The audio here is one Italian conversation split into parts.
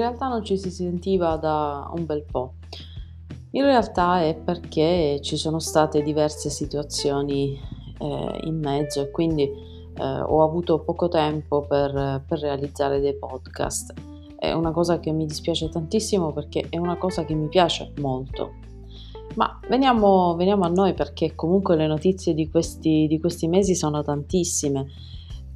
realtà non ci si sentiva da un bel po'. In realtà è perché ci sono state diverse situazioni eh, in mezzo e quindi eh, ho avuto poco tempo per, per realizzare dei podcast. È una cosa che mi dispiace tantissimo perché è una cosa che mi piace molto. Ma veniamo, veniamo a noi perché comunque le notizie di questi, di questi mesi sono tantissime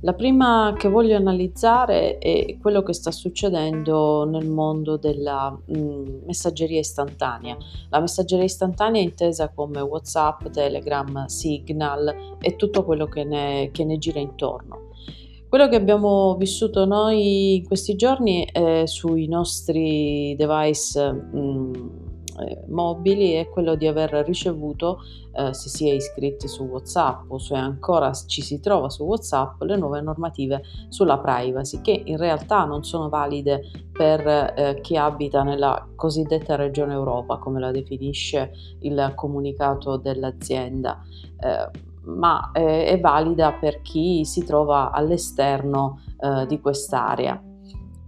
la prima che voglio analizzare è quello che sta succedendo nel mondo della mh, mm, messaggeria istantanea. La messaggeria istantanea è intesa come WhatsApp, Telegram, Signal e tutto quello che ne, che ne gira intorno. Quello che abbiamo vissuto noi in questi giorni è sui nostri device mh, mm, mobili è quello di aver ricevuto, eh, se si è iscritti su WhatsApp o se ancora ci si trova su WhatsApp, le nuove normative sulla privacy che in realtà non sono valide per eh, chi abita nella cosiddetta regione Europa, come la definisce il comunicato dell'azienda. Eh, ma eh, è valida per chi si trova all'esterno eh, di quest'area.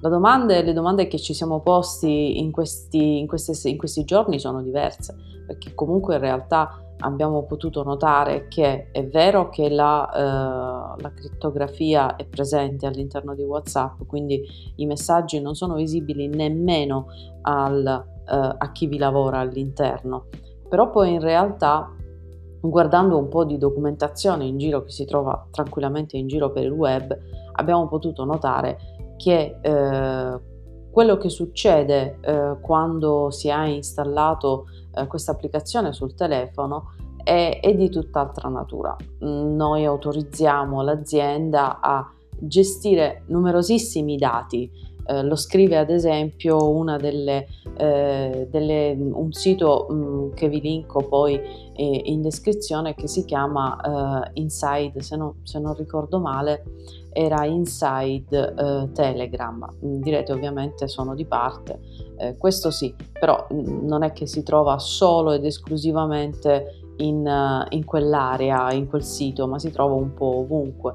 Domanda, le domande che ci siamo posti in questi, in, queste, in questi giorni sono diverse, perché comunque in realtà abbiamo potuto notare che è vero che la, uh, la, crittografia è presente all'interno di WhatsApp, quindi i messaggi non sono visibili nemmeno al, uh, a chi vi lavora all'interno, però poi in realtà guardando un po' di documentazione in giro che si trova tranquillamente in giro per il web, abbiamo potuto notare che eh, quello che succede eh, quando si ha installato eh, questa applicazione sul telefono è, è di tutt'altra natura. Noi autorizziamo l'azienda a gestire numerosissimi dati. Eh, lo scrive ad esempio delle, eh, delle, un sito mh, mm, che vi linko poi eh, in descrizione che si chiama eh, Inside, se, no, se non ricordo male, era Inside eh, Telegram. Mm, direte ovviamente sono di parte, eh, questo sì, però mh, mm, non è che si trova solo ed esclusivamente in, in quell'area, in quel sito, ma si trova un po' ovunque.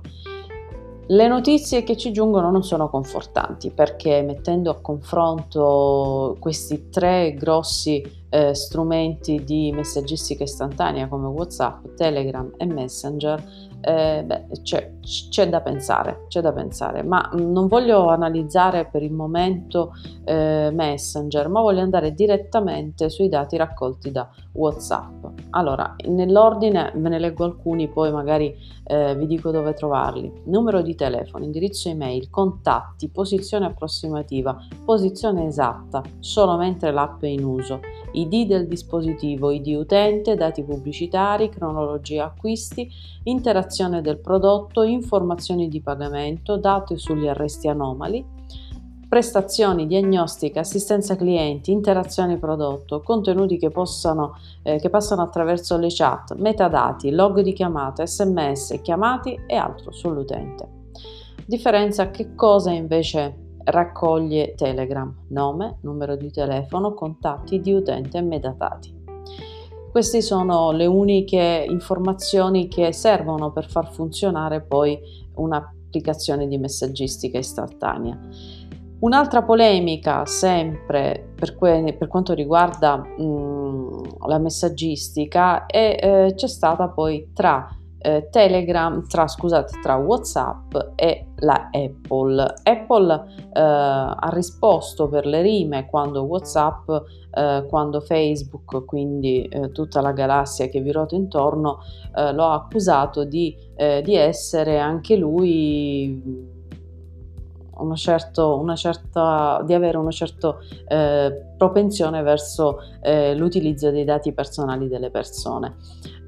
Le notizie che ci giungono non sono confortanti perché mettendo a confronto questi tre grossi eh, strumenti di messaggistica istantanea come WhatsApp, Telegram e Messenger, eh, beh, c'è, c'è, da pensare, c'è da pensare, ma non voglio analizzare per il momento eh, Messenger, ma voglio andare direttamente sui dati raccolti da WhatsApp. Allora, nell'ordine ve ne leggo alcuni, poi magari eh, vi dico dove trovarli. Numero di telefono, indirizzo email, contatti, posizione approssimativa, posizione esatta, solo mentre l'app è in uso, ID del dispositivo, ID utente, dati pubblicitari, cronologia acquisti, interazione del prodotto, informazioni di pagamento, dati sugli arresti anomali, prestazioni, diagnostica, assistenza clienti, interazioni prodotto, contenuti che, possano, eh, che passano attraverso le chat, metadati, log di chiamata, sms, chiamati e altro sull'utente. Differenza che cosa invece raccoglie Telegram? Nome, numero di telefono, contatti di utente e metadati. Queste sono le uniche informazioni che servono per far funzionare poi un'applicazione di messaggistica istantanea. Un'altra polemica, sempre per, que- per quanto riguarda mh, la messaggistica, è, eh, c'è stata poi tra eh, Telegram, tra, scusate, tra WhatsApp e la Apple. Apple eh, ha risposto per le rime quando WhatsApp, eh, quando Facebook, quindi eh, tutta la galassia che vi ruota intorno, eh, lo ha accusato di, eh, di essere anche lui una, certo, una certa, di avere una certa eh, propensione verso eh, l'utilizzo dei dati personali delle persone.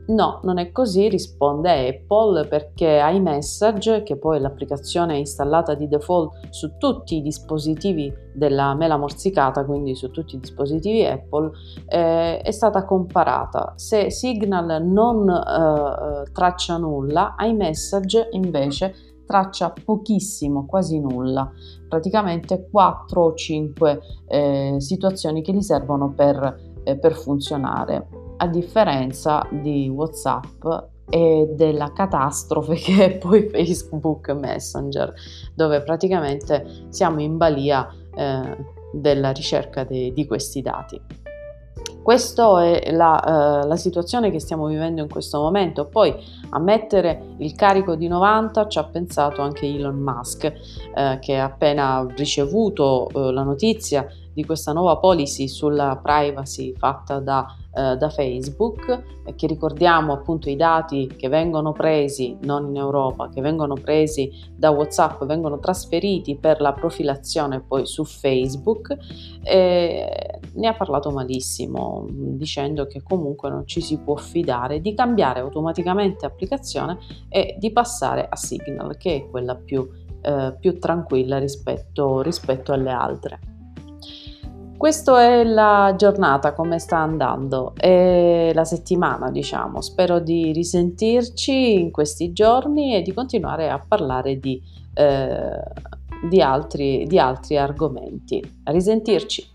No, non è così, risponde Apple perché iMessage, che poi è l'applicazione installata di default su tutti i dispositivi della mela morsicata, quindi su tutti i dispositivi Apple, eh, è stata comparata. Se Signal non eh, traccia nulla, iMessage invece traccia pochissimo, quasi nulla, praticamente 4 o 5 eh, situazioni che gli servono per, eh, per funzionare, a differenza di WhatsApp e della catastrofe che è poi Facebook Messenger, dove praticamente siamo in balia eh, della ricerca de, di questi dati. Questa è la, uh, la, situazione che stiamo vivendo in questo momento. Poi a mettere il carico di 90 ci ha pensato anche Elon Musk, uh, che ha appena ricevuto uh, la notizia di questa nuova policy sulla privacy fatta da eh, da Facebook che ricordiamo appunto i dati che vengono presi non in Europa, che vengono presi da WhatsApp, vengono trasferiti per la profilazione poi su Facebook e ne ha parlato malissimo dicendo che comunque non ci si può fidare di cambiare automaticamente applicazione e di passare a Signal che è quella più, eh, più tranquilla rispetto, rispetto alle altre. Questa è la giornata, come sta andando, e la settimana, diciamo. Spero di risentirci in questi giorni e di continuare a parlare di, eh, di, altri, di altri argomenti. A risentirci.